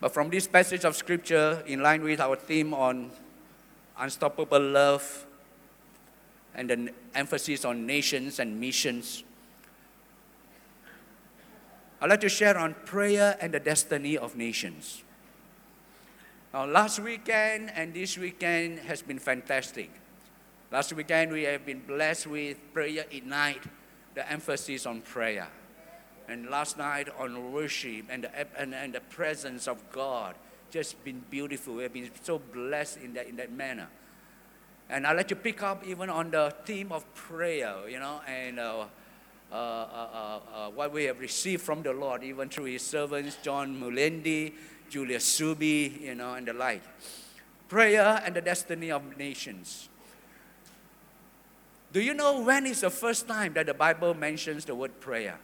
But from this passage of scripture, in line with our theme on unstoppable love and the emphasis on nations and missions, I'd like to share on prayer and the destiny of nations. Now, last weekend and this weekend has been fantastic. Last weekend we have been blessed with prayer ignite, the emphasis on prayer. And last night on worship and the, and, and the presence of God, just been beautiful. We have been so blessed in that, in that manner. And I'd like to pick up even on the theme of prayer, you know, and uh, uh, uh, uh, what we have received from the Lord, even through his servants, John Mulinde, Julius Subi, you know, and the like. Prayer and the destiny of nations. Do you know when is the first time that the Bible mentions the word prayer?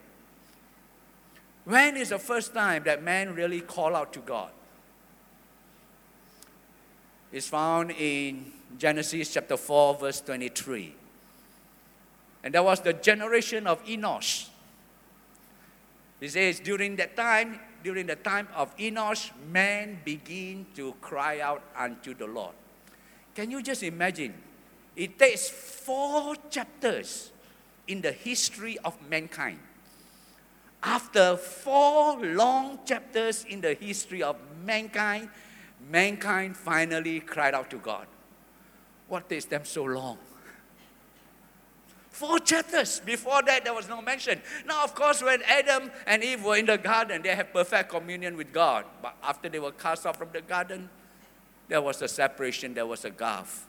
When is the first time that man really call out to God? It's found in Genesis chapter 4, verse 23. And that was the generation of Enosh. He says, during that time, during the time of Enosh, man began to cry out unto the Lord. Can you just imagine? It takes four chapters in the history of mankind. After four long chapters in the history of mankind, mankind finally cried out to God. What takes them so long? Four chapters. Before that, there was no mention. Now, of course, when Adam and Eve were in the garden, they had perfect communion with God. But after they were cast off from the garden, there was a separation, there was a gulf.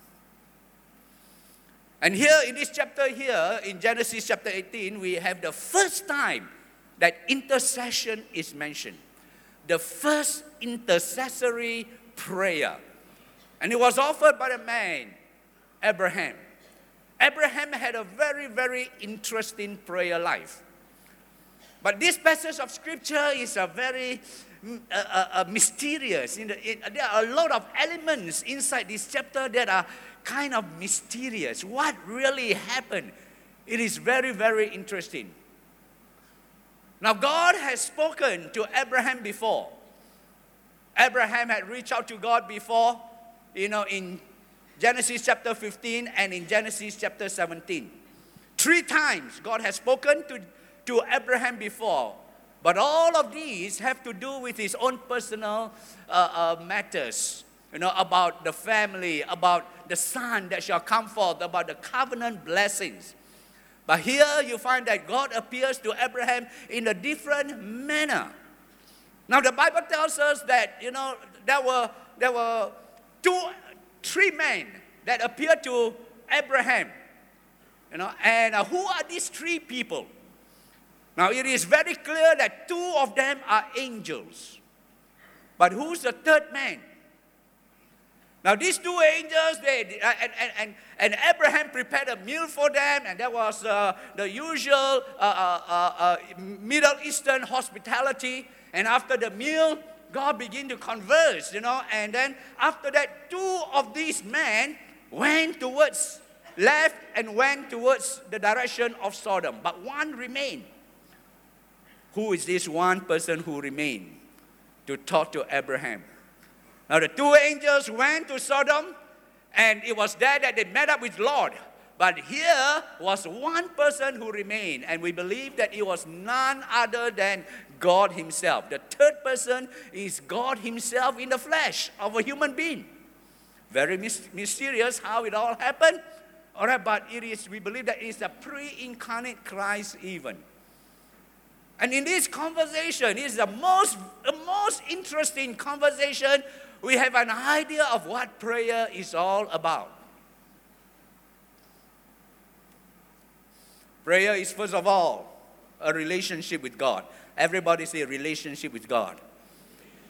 And here in this chapter, here in Genesis chapter 18, we have the first time that intercession is mentioned. The first intercessory prayer. And it was offered by a man, Abraham. Abraham had a very, very interesting prayer life. But this passage of scripture is a very uh, uh, mysterious. In the, there are a lot of elements inside this chapter that are kind of mysterious. What really happened? It is very, very interesting. Now, God has spoken to Abraham before. Abraham had reached out to God before, you know, in Genesis chapter 15 and in Genesis chapter 17. Three times God has spoken to, to Abraham before, but all of these have to do with his own personal uh, uh, matters. You know, about the family, about the son that shall come forth, about the covenant blessings. But here you find that God appears to Abraham in a different manner. Now the Bible tells us that, you know, there were, there were two three men that appeared to Abraham. You know, and uh, who are these three people? Now it is very clear that two of them are angels. But who's the third man? Now these two angels, they, uh, and, and, and, Abraham prepared a meal for them, and that was uh, the usual uh, uh, uh, Middle Eastern hospitality. And after the meal, God began to converse, you know, and then after that, two of these men went towards left and went towards the direction of Sodom, but one remained. Who is this one person who remained to talk to Abraham? Now, the two angels went to Sodom, and it was there that they met up with Lot. But here was one person who remained, and we believe that it was none other than God Himself. The third person is God Himself in the flesh of a human being. Very mysterious how it all happened. All right, but it is, we believe that it is a pre incarnate Christ, even. And in this conversation, it is the most, the most interesting conversation. We have an idea of what prayer is all about. Prayer is, first of all, a relationship with God. Everybody say relationship with God.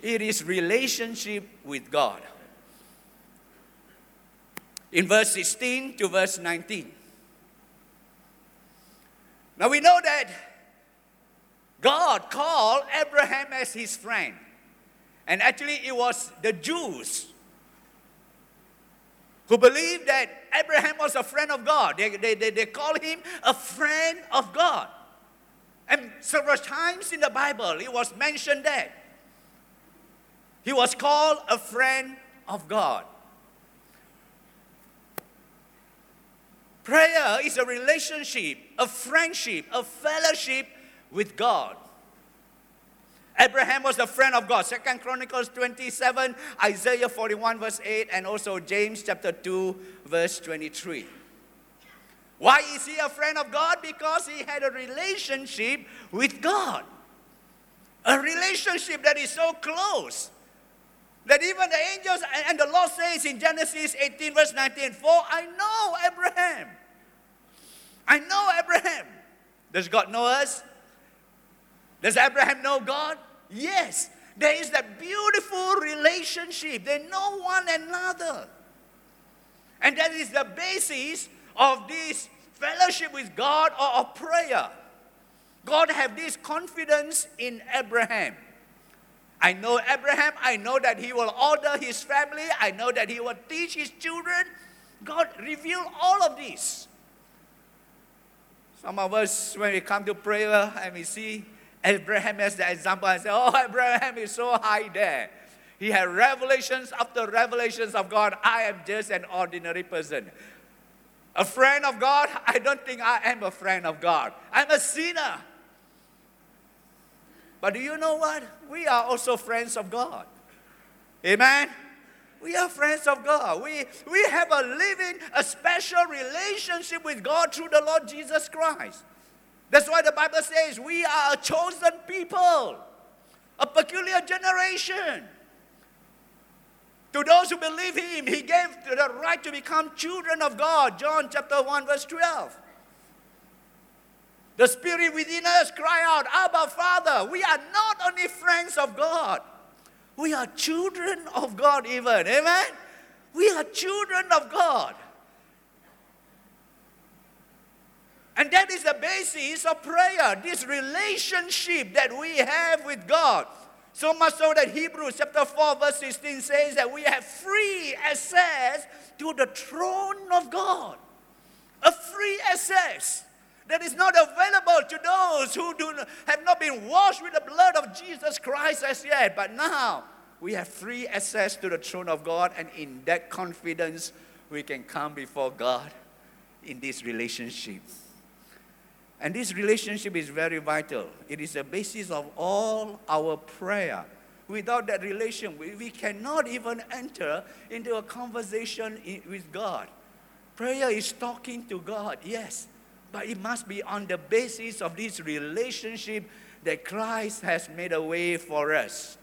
It is relationship with God. In verse 16 to verse 19. Now we know that God called Abraham as his friend. And actually, it was the Jews who believed that Abraham was a friend of God. They, they, they, they call him a friend of God. And several times in the Bible, it was mentioned that He was called a friend of God. Prayer is a relationship, a friendship, a fellowship with God. Abraham was a friend of God. Second Chronicles 27, Isaiah 41, verse 8, and also James chapter 2, verse 23. Why is he a friend of God? Because he had a relationship with God. A relationship that is so close that even the angels and the Lord says in Genesis 18, verse 19, For I know Abraham. I know Abraham. Does God know us? Does Abraham know God? Yes. There is that beautiful relationship. They know one another. And that is the basis of this fellowship with God or of prayer. God have this confidence in Abraham. I know Abraham. I know that he will order his family. I know that he will teach his children. God revealed all of this. Some of us, when we come to prayer and we see Abraham as the example, I say, Oh, Abraham is so high there. He had revelations after revelations of God. I am just an ordinary person. A friend of God? I don't think I am a friend of God. I'm a sinner. But do you know what? We are also friends of God. Amen. We are friends of God. We, we have a living, a special relationship with God through the Lord Jesus Christ. That's why the Bible says we are a chosen people, a peculiar generation. To those who believe Him, He gave the right to become children of God. John chapter 1, verse 12. The Spirit within us cry out, Abba, Father. We are not only friends of God, we are children of God, even. Amen? We are children of God. And that is the basis of prayer, this relationship that we have with God. So much so that Hebrews chapter 4, verse 16 says that we have free access to the throne of God. A free access that is not available to those who do not, have not been washed with the blood of Jesus Christ as yet. But now we have free access to the throne of God, and in that confidence, we can come before God in this relationship. And this relationship is very vital. It is the basis of all our prayer. Without that relation, we, cannot even enter into a conversation with God. Prayer is talking to God, yes, but it must be on the basis of this relationship that Christ has made a way for us.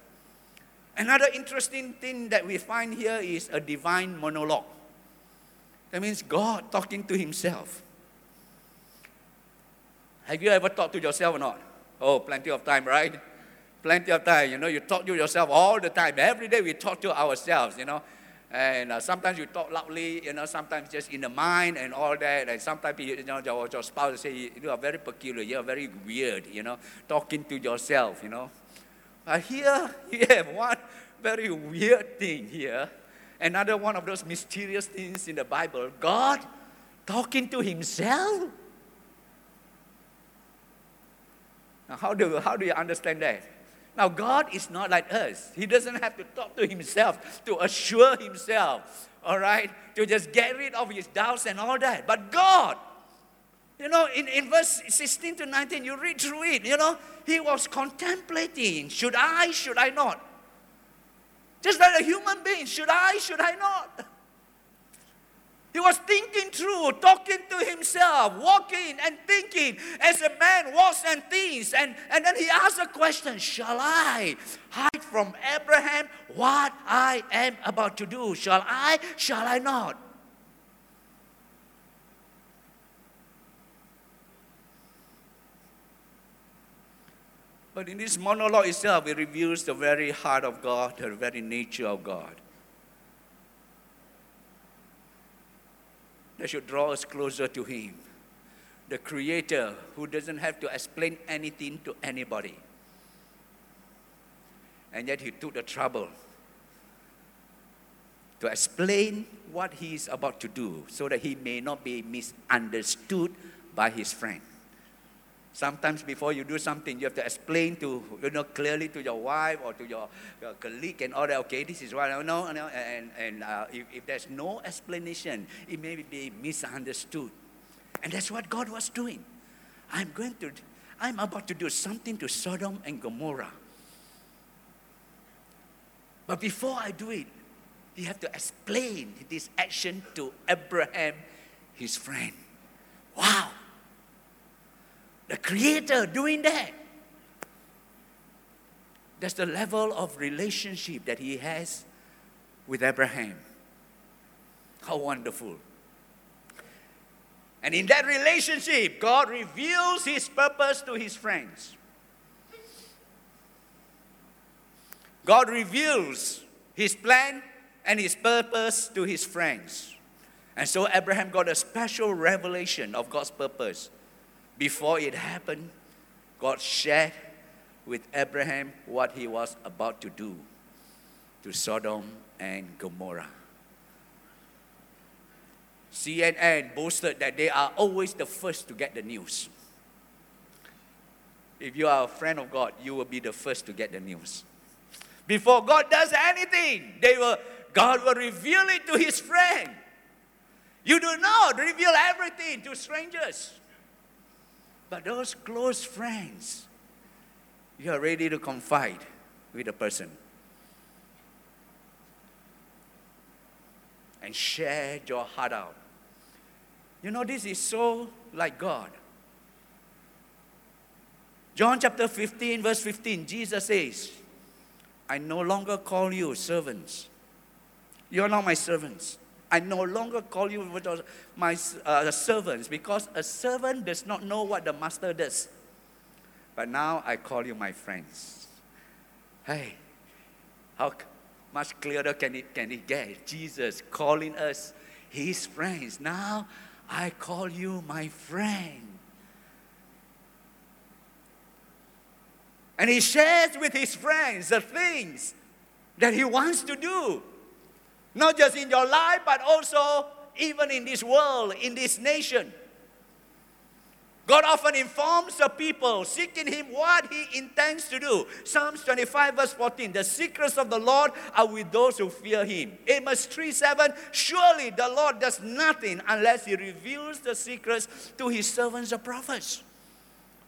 Another interesting thing that we find here is a divine monologue. That means God talking to Himself. Have you ever talked to yourself or not? Oh, plenty of time, right? Plenty of time. You know, you talk to yourself all the time. Every day we talk to ourselves, you know. And uh, sometimes you talk loudly, you know, sometimes just in the mind and all that. And sometimes, you know, your, your spouse say, you are very peculiar, you are very weird, you know, talking to yourself, you know. But here, you have one very weird thing here. Another one of those mysterious things in the Bible God talking to himself. Now, how do, how do you understand that? Now, God is not like us. He doesn't have to talk to himself to assure himself, all right, to just get rid of his doubts and all that. But God, you know, in, in verse 16 to 19, you read through it, you know, he was contemplating should I, should I not? Just like a human being, should I, should I not? He was thinking through, talking to himself, walking and thinking as a man walks and thinks. And, and then he asked a question Shall I hide from Abraham what I am about to do? Shall I? Shall I not? But in this monologue itself, it reveals the very heart of God, the very nature of God. That should draw us closer to Him. The Creator who doesn't have to explain anything to anybody. And yet He took the trouble to explain what He is about to do so that He may not be misunderstood by His friend. Sometimes before you do something, you have to explain to, you know, clearly to your wife or to your, your colleague and all that, okay, this is what I know, and, and uh, if, if there's no explanation, it may be misunderstood. And that's what God was doing. I'm going to, I'm about to do something to Sodom and Gomorrah. But before I do it, you have to explain this action to Abraham, his friend. Wow. The Creator doing that. That's the level of relationship that he has with Abraham. How wonderful. And in that relationship, God reveals his purpose to his friends. God reveals his plan and his purpose to his friends. And so Abraham got a special revelation of God's purpose. Before it happened, God shared with Abraham what he was about to do to Sodom and Gomorrah. CNN boasted that they are always the first to get the news. If you are a friend of God, you will be the first to get the news. Before God does anything, they will, God will reveal it to his friend. You do not reveal everything to strangers. But those close friends, you are ready to confide with a person and share your heart out. You know, this is so like God. John chapter 15, verse 15, Jesus says, I no longer call you servants. You're not my servants. I no longer call you my uh, servants because a servant does not know what the master does. But now I call you my friends. Hey, how much clearer can it, can it get? Jesus calling us his friends. Now I call you my friend. And he shares with his friends the things that he wants to do. Not just in your life, but also even in this world, in this nation. God often informs the people seeking Him what He intends to do. Psalms 25, verse 14 The secrets of the Lord are with those who fear Him. Amos 3 7 Surely the Lord does nothing unless He reveals the secrets to His servants, the prophets.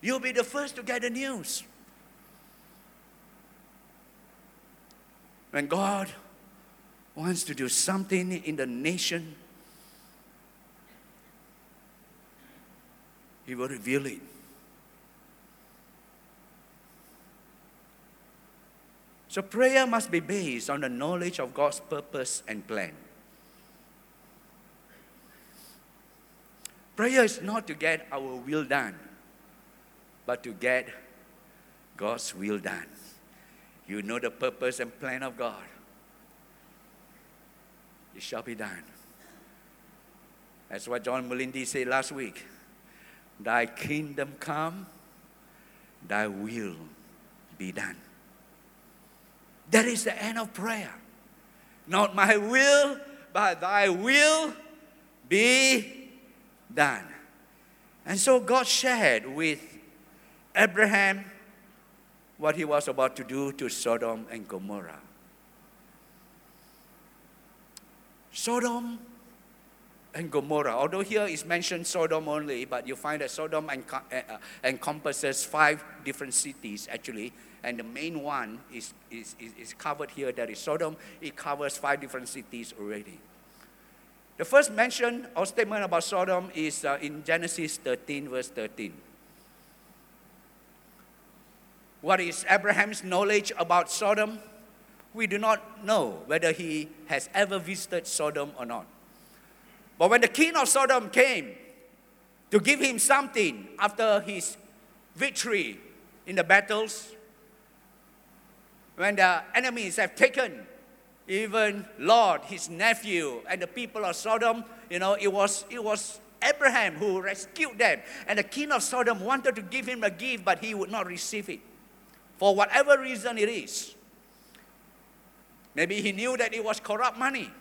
You'll be the first to get the news. When God wants to do something in the nation, He will reveal it. So, prayer must be based on the knowledge of God's purpose and plan. Prayer is not to get our will done, but to get God's will done. You know the purpose and plan of God. It shall be done. That's what John Mulinde said last week. Thy kingdom come, thy will be done. That is the end of prayer. Not my will, but thy will be done. And so God shared with Abraham what he was about to do to Sodom and Gomorrah. Sodom and Gomorrah, although here is mentioned Sodom only, but you find that Sodom uh, uh, encompasses five different cities actually, and the main one is, is, is covered here, that is Sodom. It covers five different cities already. The first mention or statement about Sodom is uh, in Genesis 13, verse 13. What is Abraham's knowledge about Sodom? We do not know whether he has ever visited Sodom or not. But when the king of Sodom came to give him something after his victory in the battles, when the enemies have taken even Lot, his nephew, and the people of Sodom, you know, it was, it was Abraham who rescued them. And the king of Sodom wanted to give him a gift, but he would not receive it for whatever reason it is. Maybe he knew that it was corrupt money.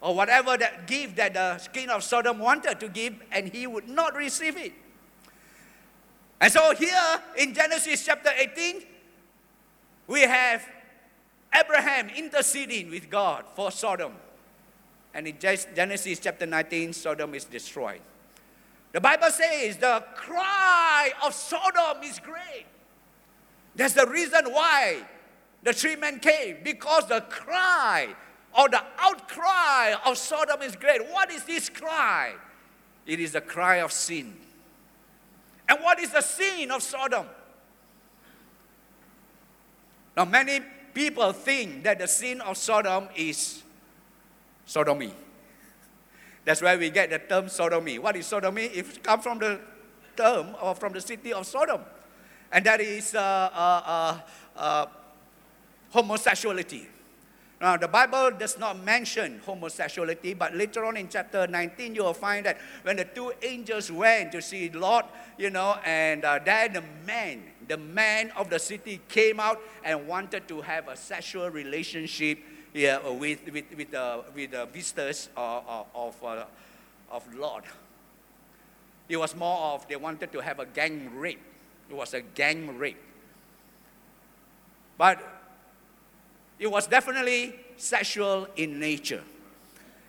or whatever that gift that the king of Sodom wanted to give, and he would not receive it. And so here in Genesis chapter 18, we have Abraham interceding with God for Sodom. And in Genesis chapter 19, Sodom is destroyed. The Bible says the cry of Sodom is great. That's the reason why the three men came, because the cry or the outcry of Sodom is great. What is this cry? It is the cry of sin. And what is the sin of Sodom? Now, many people think that the sin of Sodom is sodomy. That's where we get the term sodomy. What is sodomy? It comes from the term or from the city of Sodom. And that is uh, uh, uh, uh homosexuality. Now, the Bible does not mention homosexuality, but later on in chapter 19, you will find that when the two angels went to see Lot, you know, and uh, then the man, the man of the city came out and wanted to have a sexual relationship yeah, with, with, with, uh, with the visitors of, of, uh, of Lot. It was more of they wanted to have a gang rape. It was a gang rape. But it was definitely sexual in nature.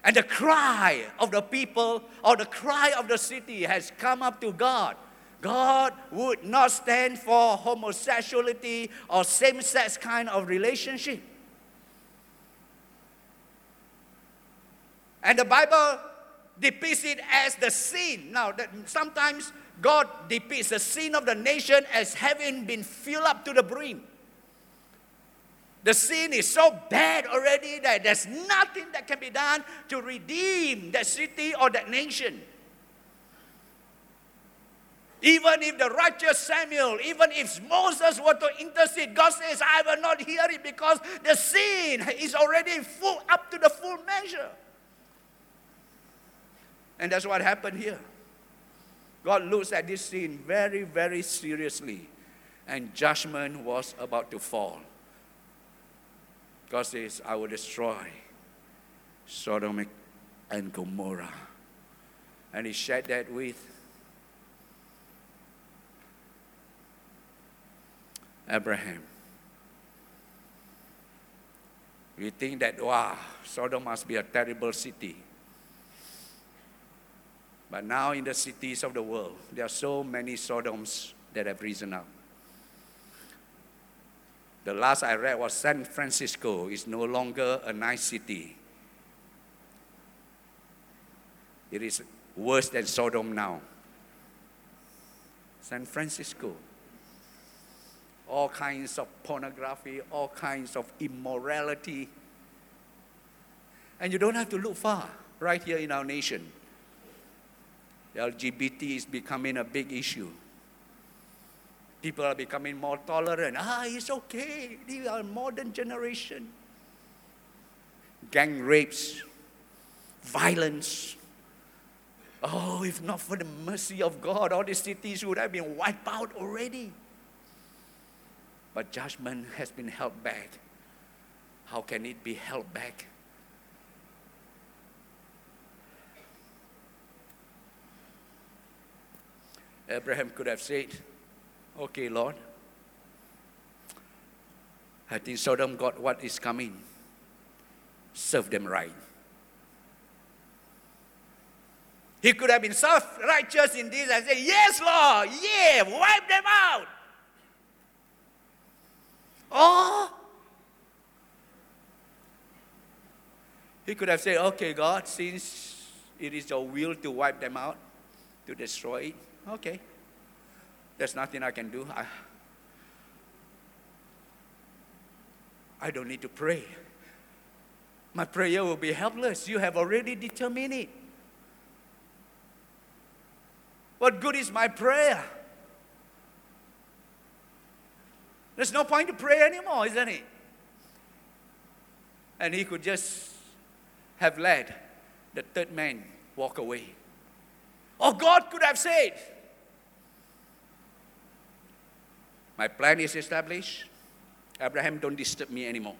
And the cry of the people or the cry of the city has come up to God. God would not stand for homosexuality or same sex kind of relationship. And the Bible depicts it as the sin. Now, that sometimes God depicts the sin of the nation as having been filled up to the brim. The sin is so bad already that there's nothing that can be done to redeem that city or that nation. Even if the righteous Samuel, even if Moses were to intercede, God says, I will not hear it because the sin is already full up to the full measure. And that's what happened here. God looks at this sin very, very seriously, and judgment was about to fall. God says, I will destroy Sodom and Gomorrah. And he shared that with Abraham. We think that, wow, Sodom must be a terrible city. But now in the cities of the world, there are so many Sodoms that have risen up. The last I read was San Francisco is no longer a nice city. It is worse than Sodom now. San Francisco. All kinds of pornography, all kinds of immorality. And you don't have to look far, right here in our nation. The LGBT is becoming a big issue. People are becoming more tolerant. Ah, it's okay. They are modern generation. Gang rapes, violence. Oh, if not for the mercy of God, all these cities would have been wiped out already. But judgment has been held back. How can it be held back? Abraham could have said, Okay, Lord. I think Sodom got what is coming. Serve them right. He could have been self righteous in this and say, Yes, Lord, yeah, wipe them out. Oh, he could have said, Okay, God, since it is your will to wipe them out, to destroy it, okay. There's nothing I can do. I, I don't need to pray. My prayer will be helpless. You have already determined it. What good is my prayer? There's no point to pray anymore, isn't it? And he could just have let the third man walk away. Or God could have said, My plan is established. Abraham, don't disturb me anymore.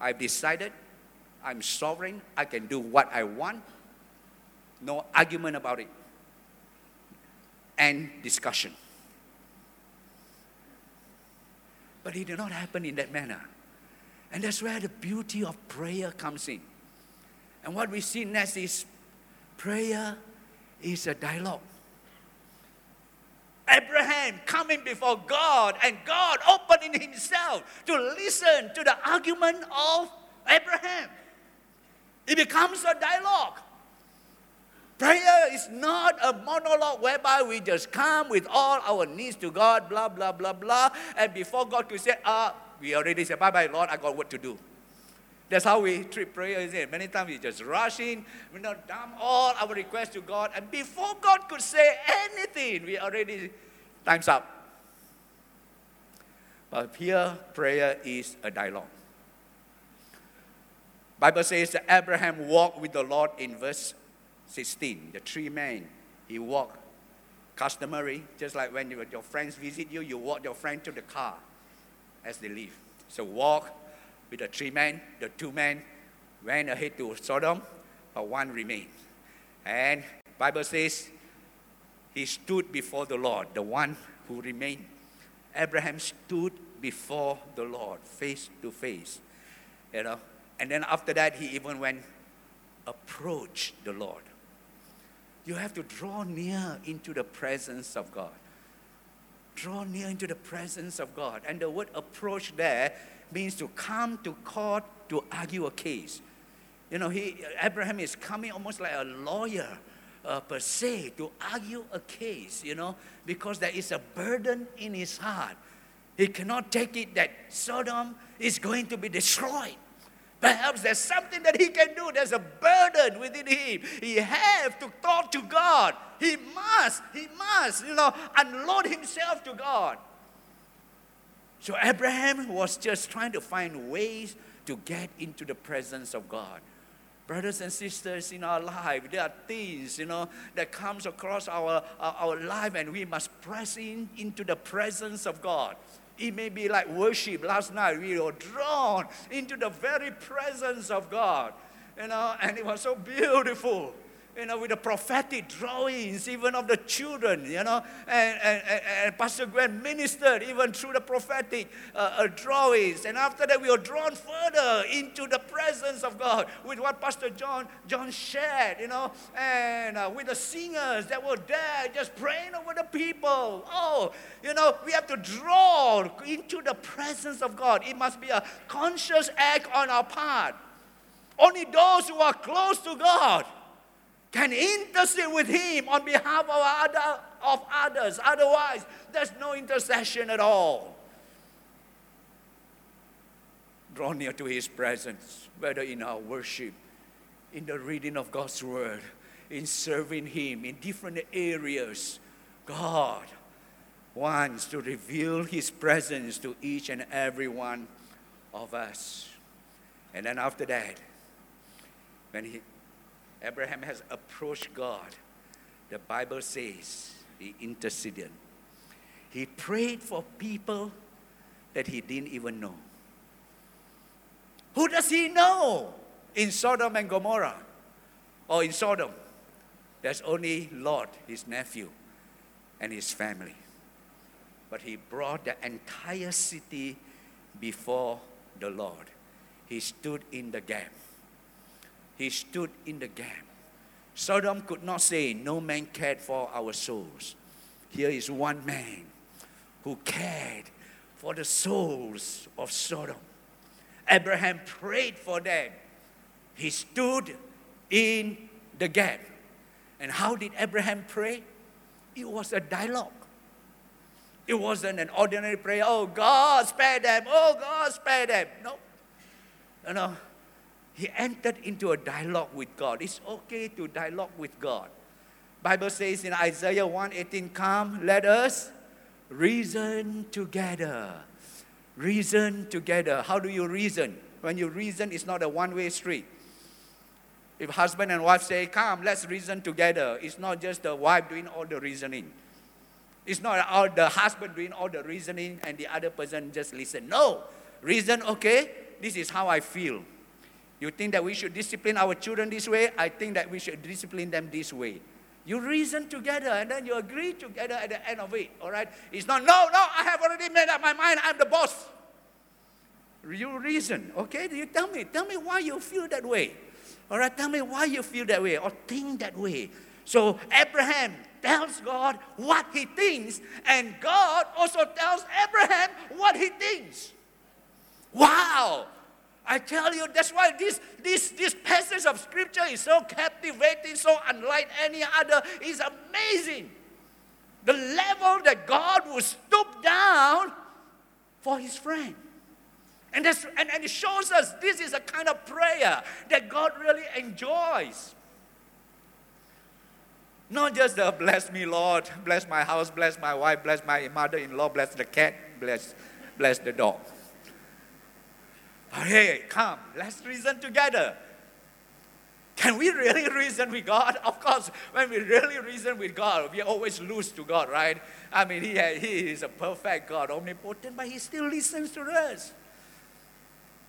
I've decided I'm sovereign. I can do what I want. No argument about it. And discussion. But it did not happen in that manner. And that's where the beauty of prayer comes in. And what we see next is prayer is a dialogue. Abraham coming before God and God opening himself to listen to the argument of Abraham. It becomes a dialogue. Prayer is not a monologue whereby we just come with all our needs to God, blah, blah, blah, blah, and before God could say, ah, we already said, bye bye, Lord, I got what to do. That's how we treat prayer, isn't it? Many times we just rush in, we not dump all our requests to God, and before God could say anything, we already, time's up. But here, prayer is a dialogue. Bible says that Abraham walked with the Lord in verse 16. The three men, he walked customary, just like when your friends visit you, you walk your friend to the car as they leave. So walk with the three men, the two men went ahead to Sodom, but one remained. And Bible says he stood before the Lord, the one who remained. Abraham stood before the Lord, face to face. You know, and then after that, he even went approach the Lord. You have to draw near into the presence of God. Draw near into the presence of God. And the word approach there means to come to court to argue a case. You know, he, Abraham is coming almost like a lawyer uh, per se to argue a case, you know, because there is a burden in his heart. He cannot take it that Sodom is going to be destroyed. Perhaps there's something that he can do. There's a burden within him. He have to talk to God. He must, he must, you know, unload himself to God. So Abraham was just trying to find ways to get into the presence of God. Brothers and sisters in our life, there are things, you know, that comes across our, our, our life and we must press in into the presence of God. It may be like worship. Last night we were drawn into the very presence of God. You know, and it was so beautiful you know, with the prophetic drawings, even of the children, you know, and, and, and Pastor Gwen ministered even through the prophetic uh, uh, drawings. And after that, we were drawn further into the presence of God with what Pastor John John shared, you know, and uh, with the singers that were there just praying over the people. Oh, you know, we have to draw into the presence of God. It must be a conscious act on our part. Only those who are close to God can intercede with him on behalf of, other, of others. Otherwise, there's no intercession at all. Draw near to his presence, whether in our worship, in the reading of God's word, in serving him in different areas. God wants to reveal his presence to each and every one of us. And then after that, when he, Abraham has approached God. The Bible says he interceded. He prayed for people that he didn't even know. Who does he know in Sodom and Gomorrah or in Sodom? There's only Lot, his nephew, and his family. But he brought the entire city before the Lord. He stood in the gap he stood in the gap. Sodom could not say, No man cared for our souls. Here is one man who cared for the souls of Sodom. Abraham prayed for them. He stood in the gap. And how did Abraham pray? It was a dialogue. It wasn't an ordinary prayer. Oh, God, spare them. Oh, God, spare them. No. No, no. He entered into a dialogue with God. It's okay to dialogue with God. Bible says in Isaiah 1:18, "Come, let us reason together." Reason together. How do you reason? When you reason, it's not a one-way street. If husband and wife say, "Come, let's reason together," it's not just the wife doing all the reasoning. It's not all the husband doing all the reasoning and the other person just listen. No, reason. Okay, this is how I feel You think that we should discipline our children this way? I think that we should discipline them this way. You reason together and then you agree together at the end of it, all right? It's not, no, no, I have already made up my mind, I'm the boss. You reason, okay? You tell me, tell me why you feel that way. All right, tell me why you feel that way or think that way. So Abraham tells God what he thinks, and God also tells Abraham what he thinks. Wow! I tell you, that's why this, this, this passage of scripture is so captivating, so unlike any other. It's amazing. The level that God will stoop down for his friend. And, that's, and, and it shows us this is a kind of prayer that God really enjoys. Not just the bless me, Lord, bless my house, bless my wife, bless my mother in law, bless the cat, bless, bless the dog. Hey, come, let's reason together. Can we really reason with God? Of course, when we really reason with God, we always lose to God, right? I mean, He, he is a perfect God, omnipotent, but He still listens to us.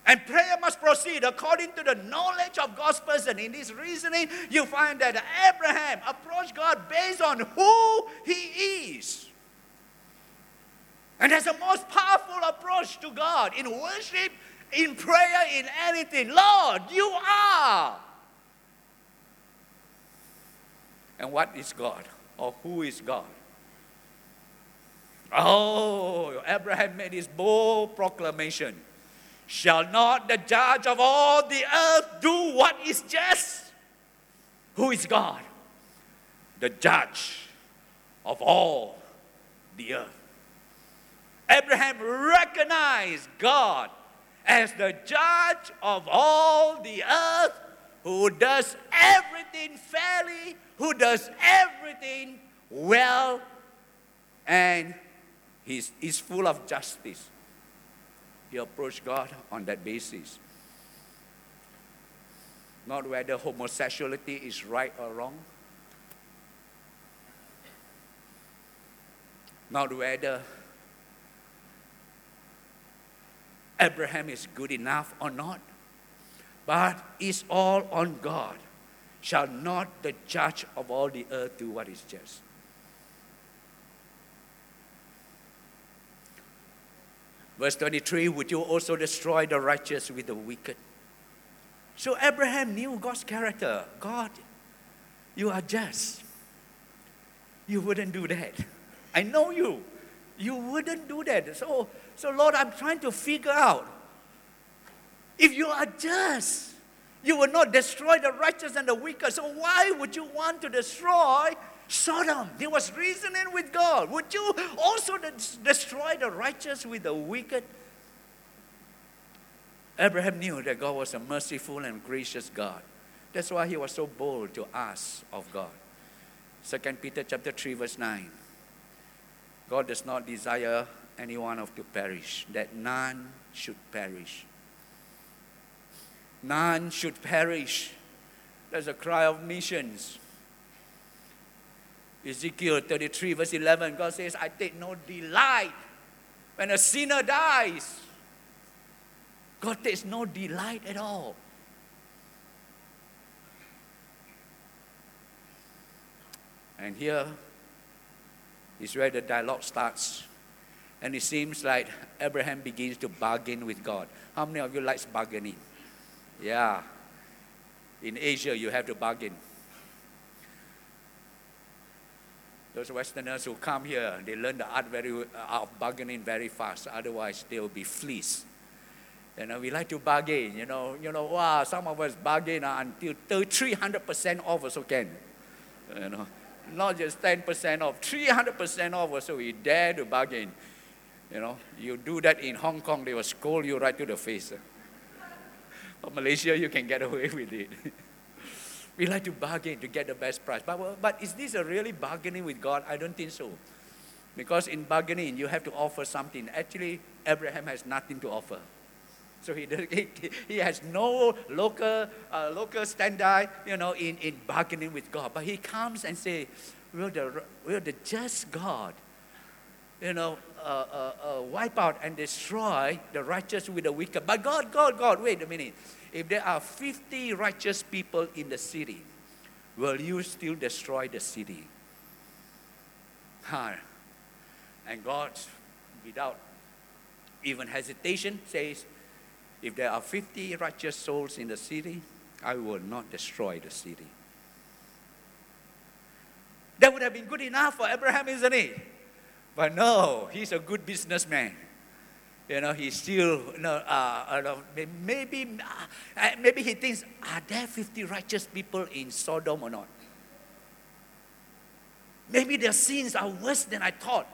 And prayer must proceed according to the knowledge of God's person. In this reasoning, you find that Abraham approached God based on who he is. And that's the most powerful approach to God in worship, in prayer, in anything. Lord, you are. And what is God? Or who is God? Oh, Abraham made his bold proclamation. Shall not the judge of all the earth do what is just? Who is God? The judge of all the earth. Abraham recognized God as the judge of all the earth who does everything fairly, who does everything well, and he's, he's full of justice. He approached God on that basis. Not whether homosexuality is right or wrong. Not whether Abraham is good enough or not. But it's all on God. Shall not the judge of all the earth do what is just? Verse 23 Would you also destroy the righteous with the wicked? So Abraham knew God's character. God, you are just. You wouldn't do that. I know you. You wouldn't do that. So, so Lord, I'm trying to figure out if you are just, you will not destroy the righteous and the wicked. So why would you want to destroy Sodom, he was reasoning with God. Would you also destroy the righteous with the wicked? Abraham knew that God was a merciful and gracious God. That's why he was so bold to ask of God. 2 Peter chapter 3 verse 9. God does not desire anyone of to perish, that none should perish. None should perish. That's a cry of missions. Ezekiel 33, verse 11, God says, I take no delight when a sinner dies. God takes no delight at all. And here is where the dialogue starts. And it seems like Abraham begins to bargain with God. How many of you likes bargaining? Yeah. In Asia, you have to bargain. Those Westerners who come here, they learn the art very, uh, of bargaining very fast. Otherwise, they will be fleeced. You know, we like to bargain. You know, you know, wow, some of us bargain uh, until 300% off also can. You know, not just 10% off, 300% off also we dare to bargain. You know, you do that in Hong Kong, they will scold you right to the face. But Malaysia, you can get away with it. We like to bargain to get the best price. But, but is this a really bargaining with God? I don't think so. Because in bargaining, you have to offer something. Actually, Abraham has nothing to offer. So he, he, he has no local, uh, local standard, you know, in, in bargaining with God. But he comes and say, will the, will the just God, you know, uh, uh, uh, wipe out and destroy the righteous with the wicked. But God, God, God, wait a minute. If there are 50 righteous people in the city, will you still destroy the city? Huh. And God, without even hesitation, says, If there are 50 righteous souls in the city, I will not destroy the city. That would have been good enough for Abraham, isn't it? But no, he's a good businessman. You know, he still, you know, uh, maybe, uh, maybe he thinks, are there 50 righteous people in Sodom or not? Maybe their sins are worse than I thought.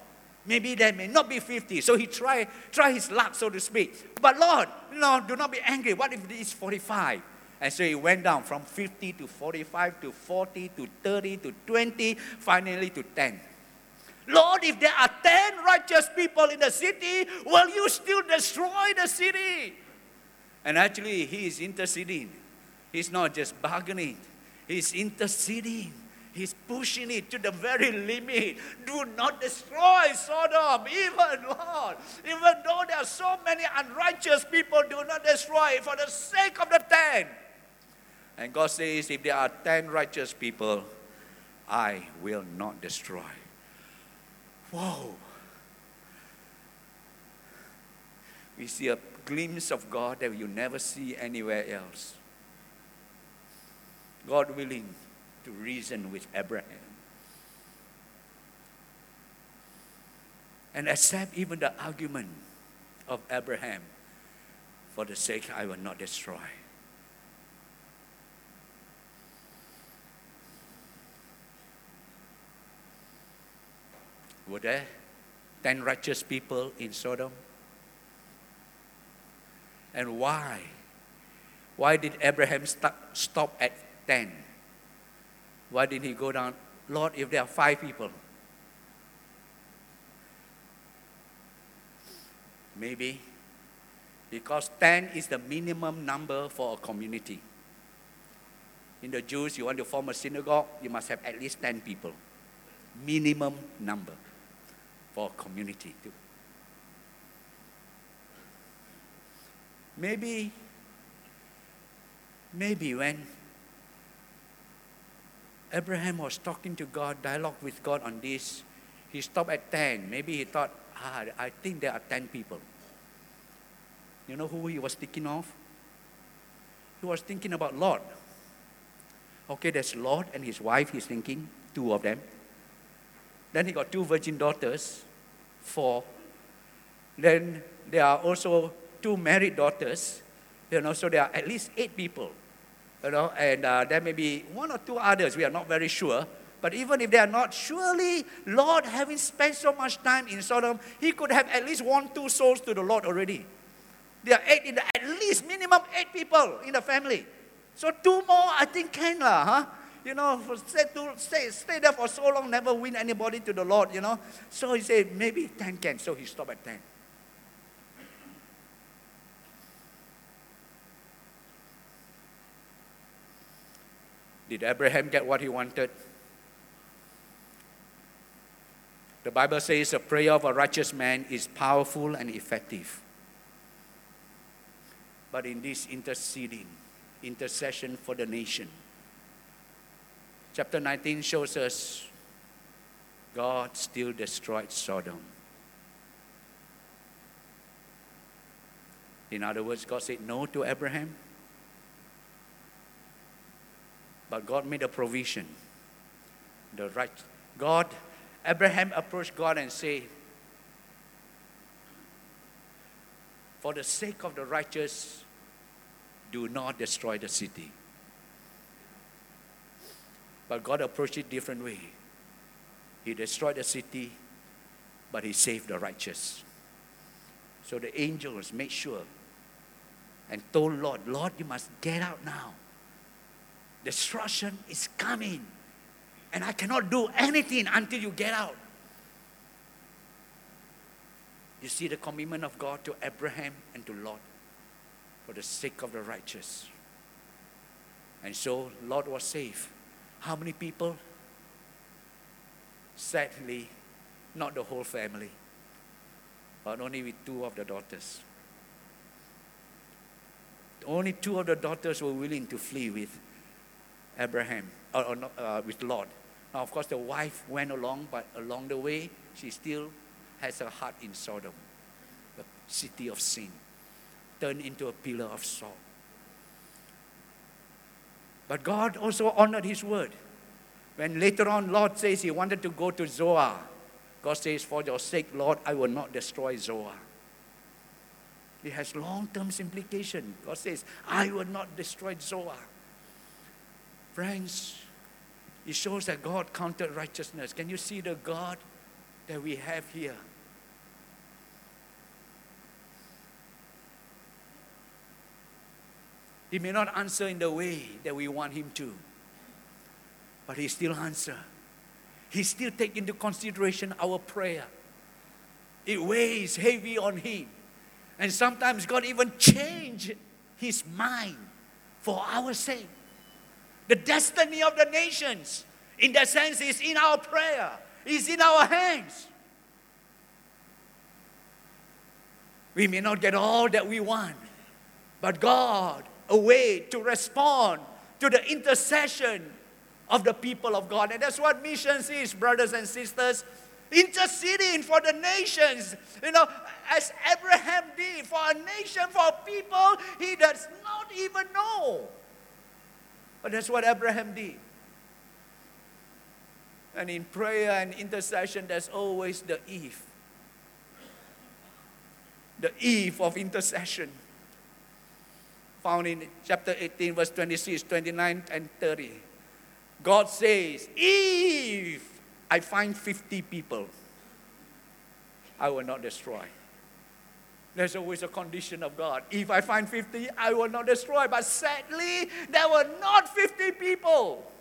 Maybe there may not be 50. So he try, try his luck, so to speak. But Lord, no, do not be angry. What if it is 45? And so he went down from 50 to 45 to 40 to 30 to 20, finally to 10. Lord, if there are 10 righteous people in the city, will you still destroy the city? And actually, he is interceding. He's not just bargaining, he's interceding. He's pushing it to the very limit. Do not destroy Sodom, even Lord. Even though there are so many unrighteous people, do not destroy it for the sake of the ten. And God says, if there are ten righteous people, I will not destroy. Whoa. We see a glimpse of God that you never see anywhere else. God willing to reason with Abraham and accept even the argument of Abraham for the sake I will not destroy. Were there 10 righteous people in Sodom? And why? Why did Abraham st- stop at 10? Why didn't he go down? Lord, if there are five people, maybe because 10 is the minimum number for a community. In the Jews, you want to form a synagogue, you must have at least 10 people. Minimum number for community too. Maybe, maybe when Abraham was talking to God, dialogue with God on this, he stopped at 10. Maybe he thought, ah, I think there are 10 people. You know who he was thinking of? He was thinking about Lot. Okay, there's Lot and his wife, he's thinking, two of them. Then he got two virgin daughters, four. Then there are also two married daughters, you know, so there are at least eight people, you know, and uh, there may be one or two others, we are not very sure. But even if they are not, surely Lord, having spent so much time in Sodom, he could have at least won two souls to the Lord already. There are eight in the, at least minimum eight people in the family. So two more, I think can lah, huh? You know, stay, to, stay, stay there for so long, never win anybody to the Lord, you know. So he said, maybe 10 can. So he stopped at 10. Did Abraham get what he wanted? The Bible says the prayer of a righteous man is powerful and effective. But in this interceding, intercession for the nation, chapter 19 shows us God still destroyed Sodom. In other words, God said no to Abraham, but God made a provision. The right God, Abraham approached God and said, For the sake of the righteous, do not destroy the city. But God approached it different way. He destroyed the city, but he saved the righteous. So the angels made sure and told Lot, Lot, you must get out now. Destruction is coming. And I cannot do anything until you get out. You see the commitment of God to Abraham and to Lot for the sake of the righteous. And so Lot was saved. How many people? Sadly, not the whole family. but only with two of the daughters. Only two of the daughters were willing to flee with Abraham, or, or uh, with Lot. Now, of course, the wife went along, but along the way, she still has her heart in Sodom, the city of sin, turned into a pillar of salt. But God also honored his word. When later on Lot says he wanted to go to Zoar, God says, For your sake, Lot, I will not destroy Zoar. It has long term implication. God says, I will not destroy Zoar. Friends, it shows that God counted righteousness. Can you see the God that we have here? He may not answer in the way that we want him to, but he still answer. He still take into consideration our prayer. It weighs heavy on him. And sometimes God even change his mind for our sake. The destiny of the nations, in that sense, is in our prayer, is in our hands. We may not get all that we want, but God a way to respond to the intercession of the people of God. And that's what missions is, brothers and sisters. Interceding for the nations. You know, as Abraham did for a nation, for people he does not even know. But that's what Abraham did. And in prayer and intercession, there's always the eve. The eve of intercession found in chapter 18, verse 26, 29, and 30. God says, If I find 50 people, I will not destroy. There's always a condition of God. If I find 50, I will not destroy. But sadly, there were not 50 people.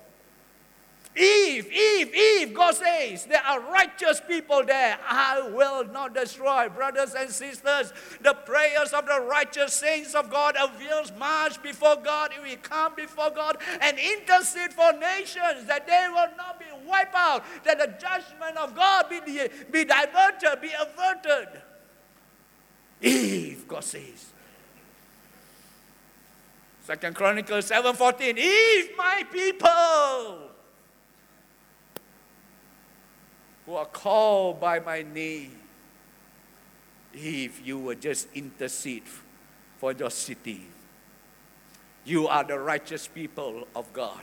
Eve, Eve, Eve, God says, there are righteous people there. I will not destroy. Brothers and sisters, the prayers of the righteous saints of God avails much before God. We come before God and intercede for nations that they will not be wiped out, that the judgment of God be, be diverted, be averted. Eve, God says. Second Chronicles 7:14, Eve, my people who are called by my name, if you would just intercede for your city, you are the righteous people of God.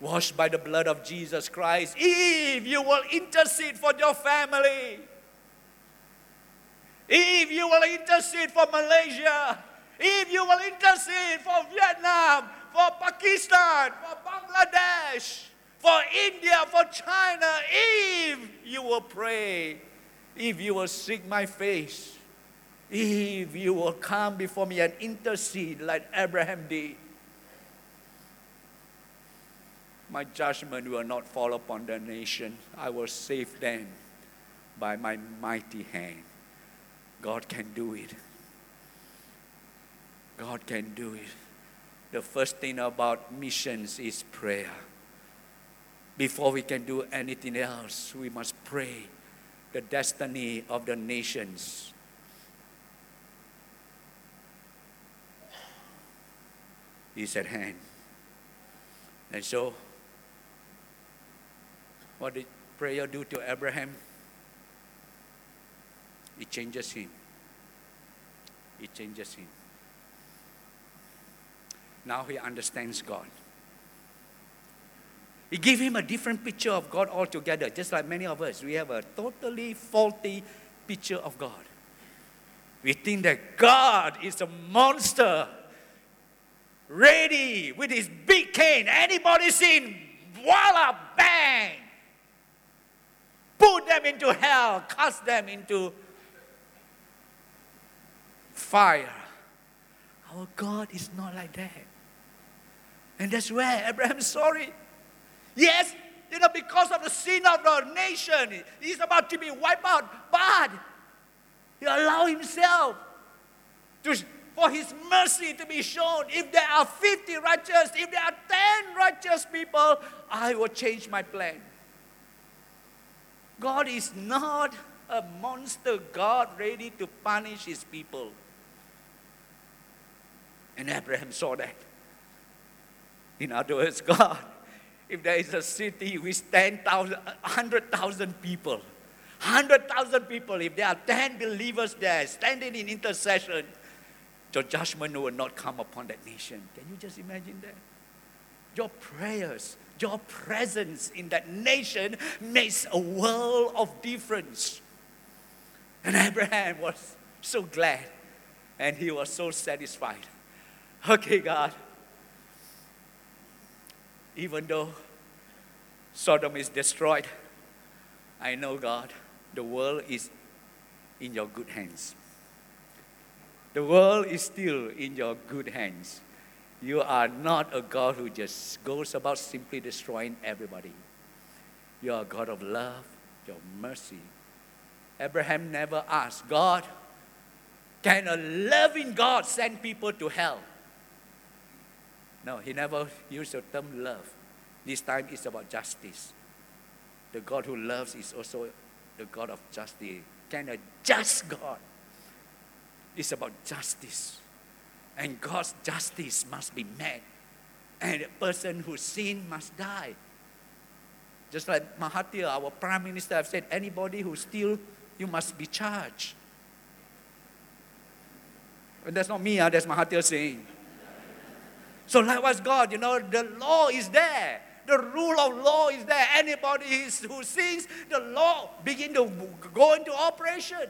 Washed by the blood of Jesus Christ, if you will intercede for your family, if you will intercede for Malaysia, if you will intercede for Vietnam, for Pakistan, for Bangladesh, for India, for China, if you will pray, if you will seek my face, if you will come before me and intercede like Abraham did, my judgment will not fall upon the nation. I will save them by my mighty hand. God can do it. God can do it. The first thing about missions is prayer before we can do anything else, we must pray the destiny of the nations. is at hand. And so, what did prayer do to Abraham? It changes him. It changes him. Now he understands God. It gave him a different picture of God altogether, just like many of us. We have a totally faulty picture of God. We think that God is a monster, ready with his big cane. Anybody seen? Voila, bang! Put them into hell, cast them into fire. Our God is not like that. And that's where Abraham's sorry. Yes, you know, because of the sin of the nation, he's about to be wiped out. But he allowed himself to, for his mercy to be shown. If there are 50 righteous, if there are 10 righteous people, I will change my plan. God is not a monster God ready to punish his people. And Abraham saw that. In other words, God, if there is a city with 10,000, 100,000 people, 100,000 people, if there are 10 believers there standing in intercession, your judgment will not come upon that nation. Can you just imagine that? Your prayers, your presence in that nation makes a world of difference. And Abraham was so glad and he was so satisfied. Okay, God, even though Sodom is destroyed, I know, God, the world is in your good hands. The world is still in your good hands. You are not a God who just goes about simply destroying everybody. You are a God of love, your mercy. Abraham never asked, God, can a loving God send people to hell? No, he never used the term love. This time it's about justice. The God who loves is also the God of justice. Can a just God? It's about justice. And God's justice must be met. And a person who sinned must die. Just like Mahathir, our Prime Minister, have said, anybody who steals, you must be charged. And that's not me, uh, that's Mahathir saying. So likewise, God, you know, the law is there. The rule of law is there. Anybody who sins, the law begin to go into operation.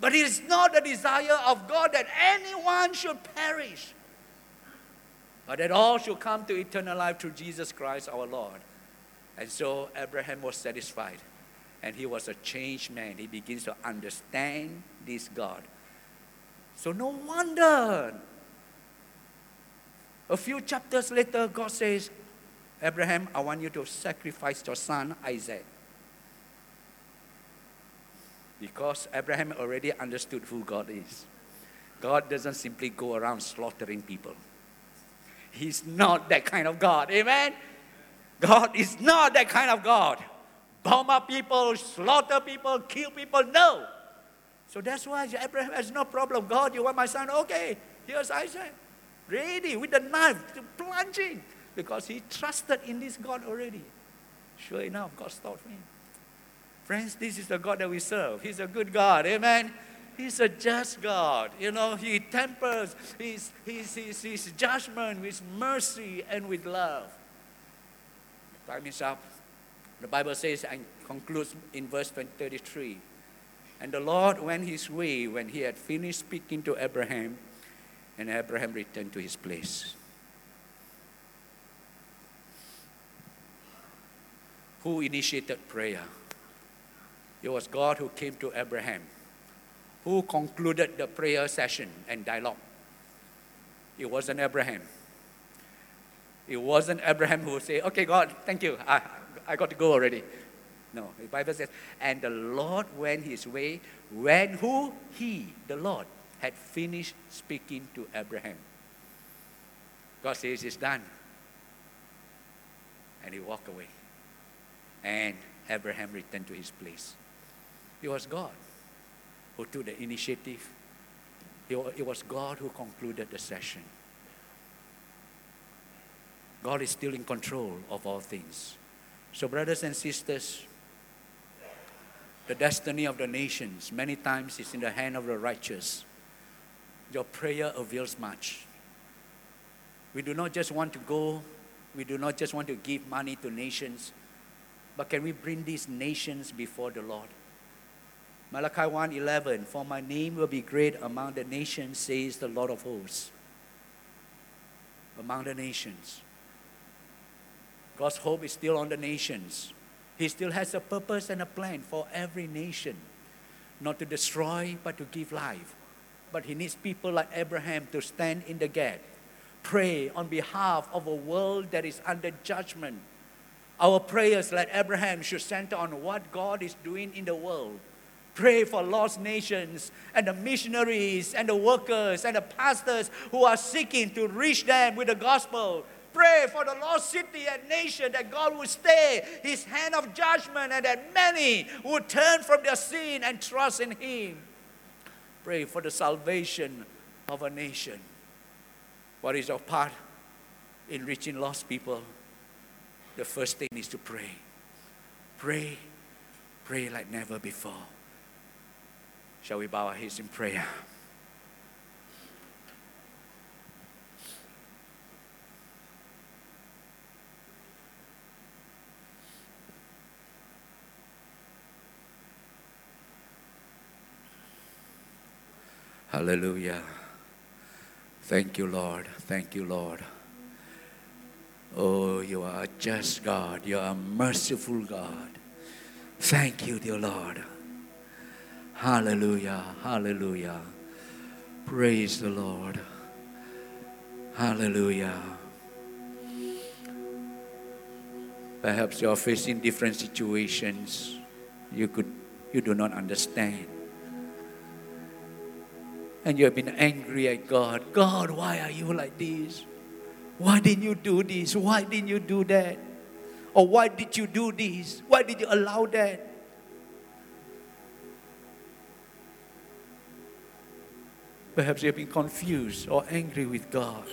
But it is not the desire of God that anyone should perish, but that all should come to eternal life through Jesus Christ our Lord. And so Abraham was satisfied, and he was a changed man. He begins to understand this God. So, no wonder. A few chapters later, God says, Abraham, I want you to sacrifice your son Isaac. Because Abraham already understood who God is. God doesn't simply go around slaughtering people. He's not that kind of God. Amen? God is not that kind of God. Bomb up people, slaughter people, kill people. No. So that's why Abraham has no problem. God, you want my son? Okay, here's Isaac. Ready with the knife, to plunging. Because he trusted in this God already. Sure enough, God stopped him. Friends, this is the God that we serve. He's a good God. Amen. He's a just God. You know, He tempers His, his, his, his judgment with mercy and with love. Time is up. The Bible says and concludes in verse 33. And the Lord went his way when he had finished speaking to Abraham, and Abraham returned to his place. Who initiated prayer? It was God who came to Abraham, who concluded the prayer session and dialogue. It wasn't Abraham. It wasn't Abraham who said, Okay, God, thank you. I, I got to go already. No, the Bible says, and the Lord went his way when who? He, the Lord, had finished speaking to Abraham. God says, It's done. And he walked away. And Abraham returned to his place. It was God who took the initiative. It was God who concluded the session. God is still in control of all things. So, brothers and sisters, the destiny of the nations many times is in the hand of the righteous. Your prayer avails much. We do not just want to go, we do not just want to give money to nations, but can we bring these nations before the Lord? Malachi 1:11 For my name will be great among the nations says the Lord of hosts. Among the nations. God's hope is still on the nations. He still has a purpose and a plan for every nation. Not to destroy but to give life but he needs people like Abraham to stand in the gap pray on behalf of a world that is under judgment our prayers like Abraham should center on what God is doing in the world Pray for lost nations and the missionaries and the workers and the pastors who are seeking to reach them with the gospel. Pray for the lost city and nation that God would stay his hand of judgment and that many would turn from their sin and trust in him. Pray for the salvation of a nation. What is your part in reaching lost people? The first thing is to pray. Pray, pray like never before. Shall we bow our heads in prayer? Hallelujah. Thank you, Lord. Thank you, Lord. Oh, you are a just God. You are a merciful God. Thank you, dear Lord. Hallelujah. Hallelujah. Praise the Lord. Hallelujah. Perhaps you are facing different situations you could you do not understand and you have been angry at God. God, why are you like this? Why didn't you do this? Why didn't you do that? Or why did you do this? Why did you allow that? Perhaps you have been confused or angry with God.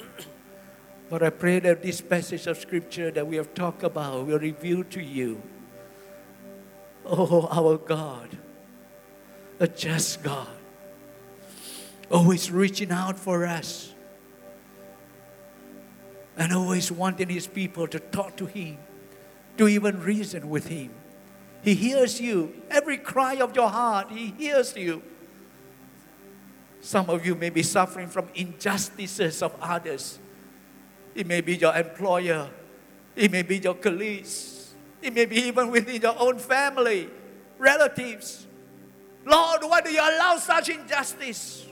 But I pray that this passage of scripture that we have talked about will reveal to you, oh, our God, a just God always reaching out for us and always wanting his people to talk to him, to even reason with him. He hears you. Every cry of your heart, he hears you. Some of you may be suffering from injustices of others. It may be your employer, it may be your colleagues, it may be even within your own family, relatives. Lord, why do you allow such injustice?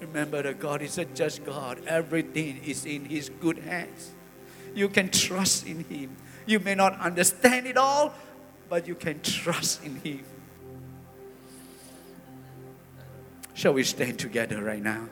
Remember that God is a just God. Everything is in His good hands. You can trust in Him. You may not understand it all, but you can trust in Him. Shall we stand together right now?